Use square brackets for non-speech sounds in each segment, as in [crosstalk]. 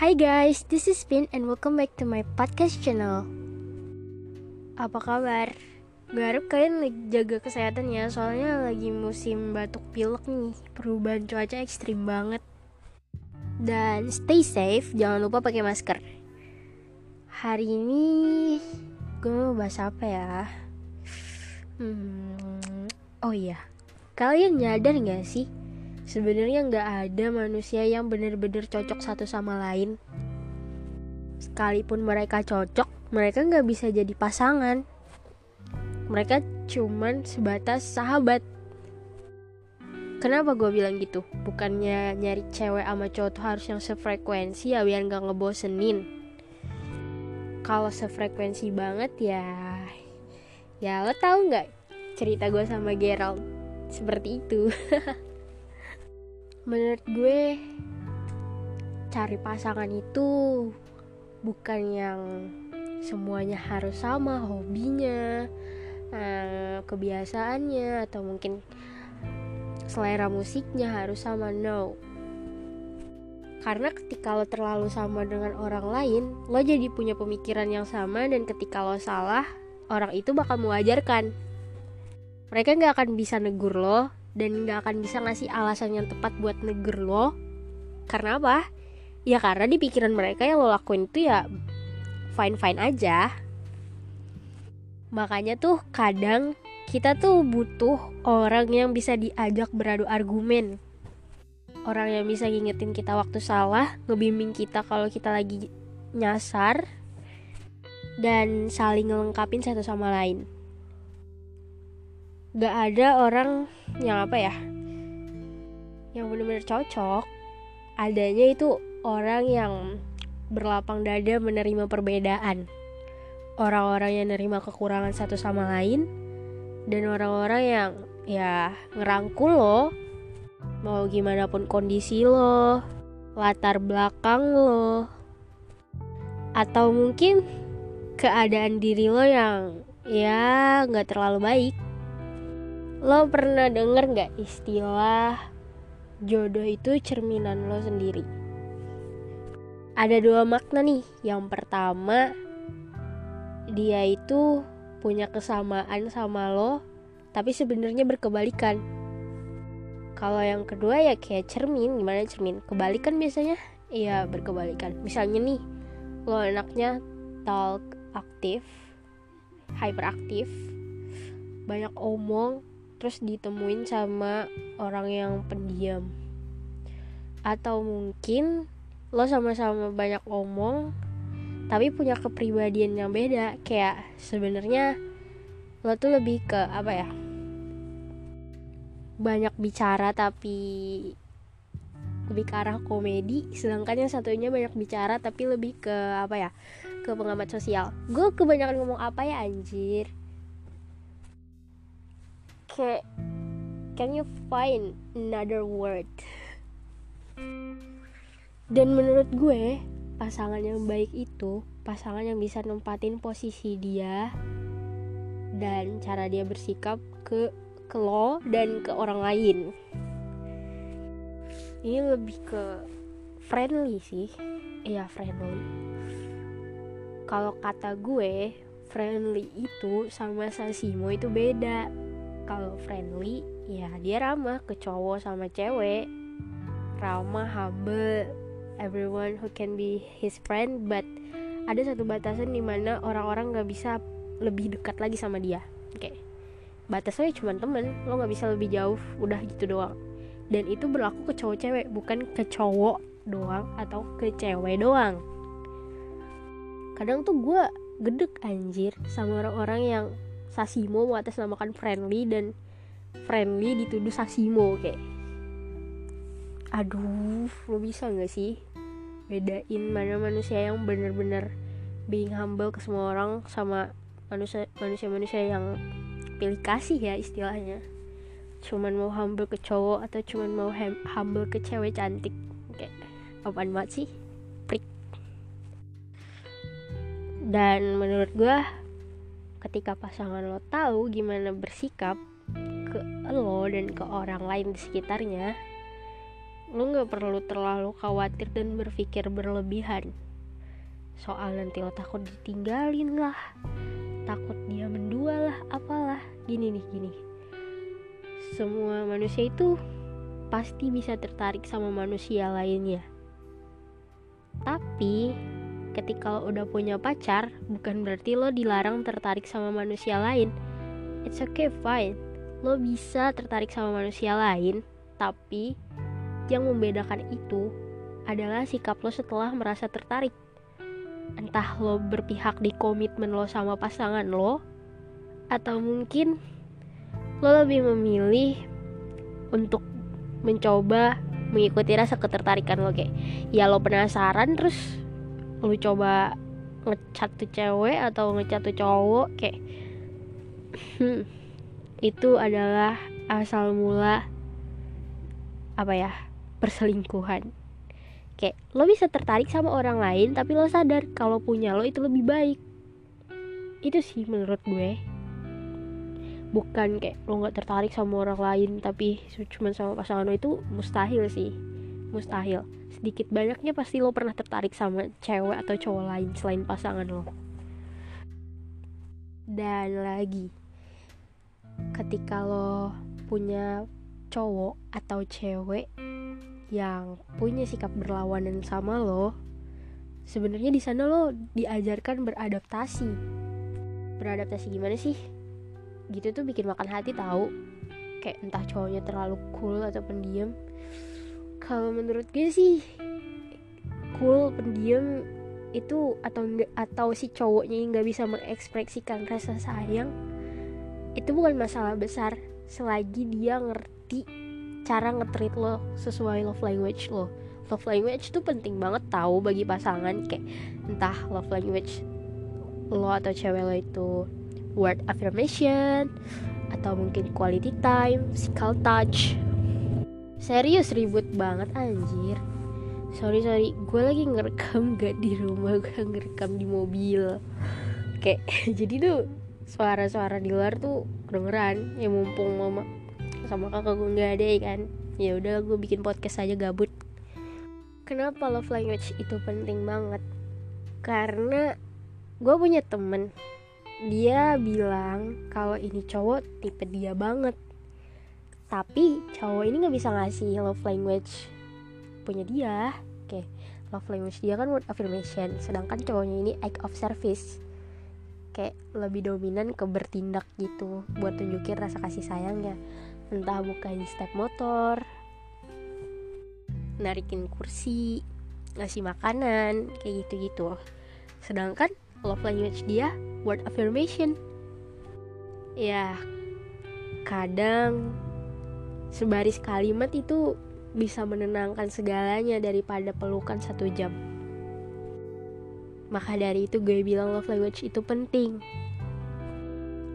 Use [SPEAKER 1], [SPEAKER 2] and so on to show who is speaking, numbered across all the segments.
[SPEAKER 1] Hi guys, this is Pin and welcome back to my podcast channel. Apa kabar? Gue harap kalian lagi jaga kesehatan ya, soalnya lagi musim batuk pilek nih. Perubahan cuaca ekstrim banget. Dan stay safe, jangan lupa pakai masker. Hari ini gue mau bahas apa ya? Hmm, oh iya, kalian nyadar gak sih? Sebenarnya nggak ada manusia yang benar-benar cocok satu sama lain. Sekalipun mereka cocok, mereka nggak bisa jadi pasangan. Mereka cuman sebatas sahabat. Kenapa gue bilang gitu? Bukannya nyari cewek sama cowok tuh harus yang sefrekuensi ya biar nggak ngebosenin. Kalau sefrekuensi banget ya, ya lo tau nggak cerita gue sama Gerald seperti itu. [laughs] menurut gue cari pasangan itu bukan yang semuanya harus sama hobinya eh, kebiasaannya atau mungkin selera musiknya harus sama no. Karena ketika lo terlalu sama dengan orang lain lo jadi punya pemikiran yang sama dan ketika lo salah orang itu bakal mengajarkan. Mereka nggak akan bisa negur lo dan nggak akan bisa ngasih alasan yang tepat buat negur lo. Karena apa? Ya karena di pikiran mereka yang lo lakuin itu ya fine fine aja. Makanya tuh kadang kita tuh butuh orang yang bisa diajak beradu argumen. Orang yang bisa ngingetin kita waktu salah ngebimbing kita kalau kita lagi nyasar dan saling ngelengkapin satu sama lain gak ada orang yang apa ya yang benar-benar cocok. Adanya itu orang yang berlapang dada menerima perbedaan. Orang-orang yang menerima kekurangan satu sama lain dan orang-orang yang ya ngerangkul lo. Mau gimana pun kondisi lo latar belakang lo. Atau mungkin keadaan diri lo yang ya nggak terlalu baik Lo pernah denger gak istilah jodoh itu cerminan lo sendiri? Ada dua makna nih. Yang pertama, dia itu punya kesamaan sama lo, tapi sebenarnya berkebalikan. Kalau yang kedua ya kayak cermin, gimana cermin? Kebalikan biasanya? Iya berkebalikan. Misalnya nih, lo anaknya talk aktif, hyperaktif, banyak omong, terus ditemuin sama orang yang pendiam. Atau mungkin lo sama-sama banyak omong tapi punya kepribadian yang beda. Kayak sebenarnya lo tuh lebih ke apa ya banyak bicara tapi lebih ke arah komedi sedangkan yang satunya banyak bicara tapi lebih ke apa ya ke pengamat sosial. Gue kebanyakan ngomong apa ya anjir kayak can you find another word? Dan menurut gue pasangan yang baik itu pasangan yang bisa nempatin posisi dia dan cara dia bersikap ke ke lo dan ke orang lain. Ini lebih ke friendly sih. Iya friendly. Kalau kata gue friendly itu sama sasimo itu beda kalau friendly ya dia ramah ke cowok sama cewek. Ramah humble everyone who can be his friend. But ada satu batasan di mana orang-orang nggak bisa lebih dekat lagi sama dia. Oke. Batasnya cuma temen lo nggak bisa lebih jauh udah gitu doang. Dan itu berlaku ke cowok cewek bukan ke cowok doang atau ke cewek doang. Kadang tuh gue gedek anjir sama orang-orang yang Sasimo mengatasnamakan friendly dan friendly dituduh Sasimo kayak. Aduh lo bisa nggak sih bedain mana manusia yang bener-bener being humble ke semua orang sama manusia manusia manusia yang pilih kasih ya istilahnya? Cuman mau humble ke cowok atau cuman mau humble ke cewek cantik? Kayak apaan banget sih? Prik dan menurut gue ketika pasangan lo tahu gimana bersikap ke lo dan ke orang lain di sekitarnya lo nggak perlu terlalu khawatir dan berpikir berlebihan. Soal nanti lo takut ditinggalin lah takut dia mendua lah apalah. Gini nih gini. Semua manusia itu pasti bisa tertarik sama manusia lainnya. Tapi ketika lo udah punya pacar bukan berarti lo dilarang tertarik sama manusia lain it's okay fine lo bisa tertarik sama manusia lain tapi yang membedakan itu adalah sikap lo setelah merasa tertarik. Entah lo berpihak di komitmen lo sama pasangan lo, atau mungkin lo lebih memilih untuk mencoba mengikuti rasa ketertarikan lo kayak ya lo penasaran terus lo coba ngecat tuh cewek atau ngecat tuh cowok kayak hmm, itu adalah asal mula apa ya perselingkuhan. Kayak lo bisa tertarik sama orang lain tapi lo sadar kalau punya lo itu lebih baik. Itu sih menurut gue. Bukan kayak lo nggak tertarik sama orang lain tapi cuma sama pasangan lo itu mustahil sih mustahil sedikit banyaknya pasti lo pernah tertarik sama cewek atau cowok lain selain pasangan lo dan lagi ketika lo punya cowok atau cewek yang punya sikap berlawanan sama lo, sebenarnya di sana lo diajarkan beradaptasi. Beradaptasi gimana sih? Gitu tuh bikin makan hati tahu. Kayak entah cowoknya terlalu cool atau pendiam. Kalau menurut gue sih cool pendiam itu atau enggak atau si cowoknya nggak bisa mengekspresikan rasa sayang itu bukan masalah besar selagi dia ngerti cara ngetreat lo sesuai love language lo love language itu penting banget tahu bagi pasangan kayak entah love language lo atau cewek lo itu word affirmation atau mungkin quality time, physical touch. Serius ribut banget anjir. Sorry sorry, gue lagi ngerekam gak di rumah, gue ngerekam di mobil. Kayak [laughs] jadi tuh suara-suara di luar tuh kedengeran. Ya mumpung mama sama kakak gue nggak ada ya kan? Ya udah gue bikin podcast aja gabut. Kenapa love language itu penting banget? Karena gue punya temen. Dia bilang kalau ini cowok tipe dia banget tapi cowok ini nggak bisa ngasih love language punya dia. Oke love language dia kan word affirmation. Sedangkan cowoknya ini act of service. Kayak lebih dominan ke bertindak gitu buat tunjukin rasa kasih sayangnya. Entah bukain step motor narikin kursi ngasih makanan kayak gitu-gitu. Sedangkan love language dia word affirmation. Ya kadang sebaris kalimat itu bisa menenangkan segalanya daripada pelukan satu jam. Maka dari itu gue bilang love language itu penting.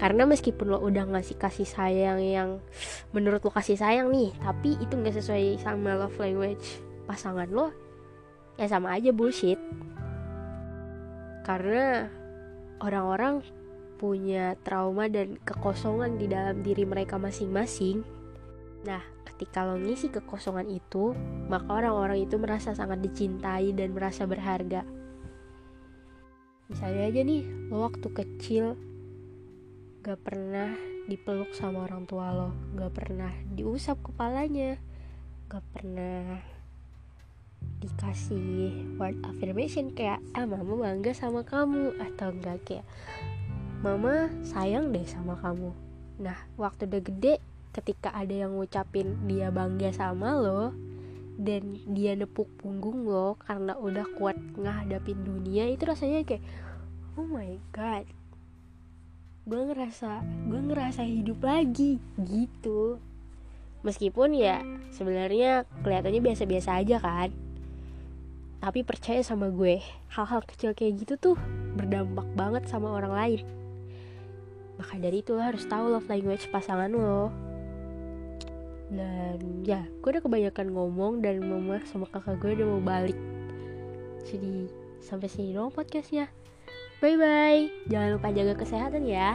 [SPEAKER 1] Karena meskipun lo udah ngasih kasih sayang yang menurut lo kasih sayang nih tapi itu nggak sesuai sama love language pasangan lo ya sama aja bullshit. Karena orang-orang punya trauma dan kekosongan di dalam diri mereka masing-masing nah ketika lo ngisi kekosongan itu maka orang-orang itu merasa sangat dicintai dan merasa berharga. Misalnya aja nih lo waktu kecil gak pernah dipeluk sama orang tua lo gak pernah diusap kepalanya gak pernah dikasih word affirmation kayak ah mama bangga sama kamu atau enggak kayak mama sayang deh sama kamu. Nah waktu udah gede ketika ada yang ngucapin dia bangga sama lo dan dia nepuk punggung lo karena udah kuat ngadapin dunia itu rasanya kayak oh my god gue ngerasa gue ngerasa hidup lagi gitu. Meskipun ya sebenarnya kelihatannya biasa-biasa aja kan tapi percaya sama gue hal-hal kecil kayak gitu tuh berdampak banget sama orang lain. Maka dari itu lo harus tahu love language pasangan lo dan ya gue udah kebanyakan ngomong dan mama sama kakak gue udah mau balik jadi sampai sini dong podcastnya Bye bye. Jangan lupa jaga kesehatan ya.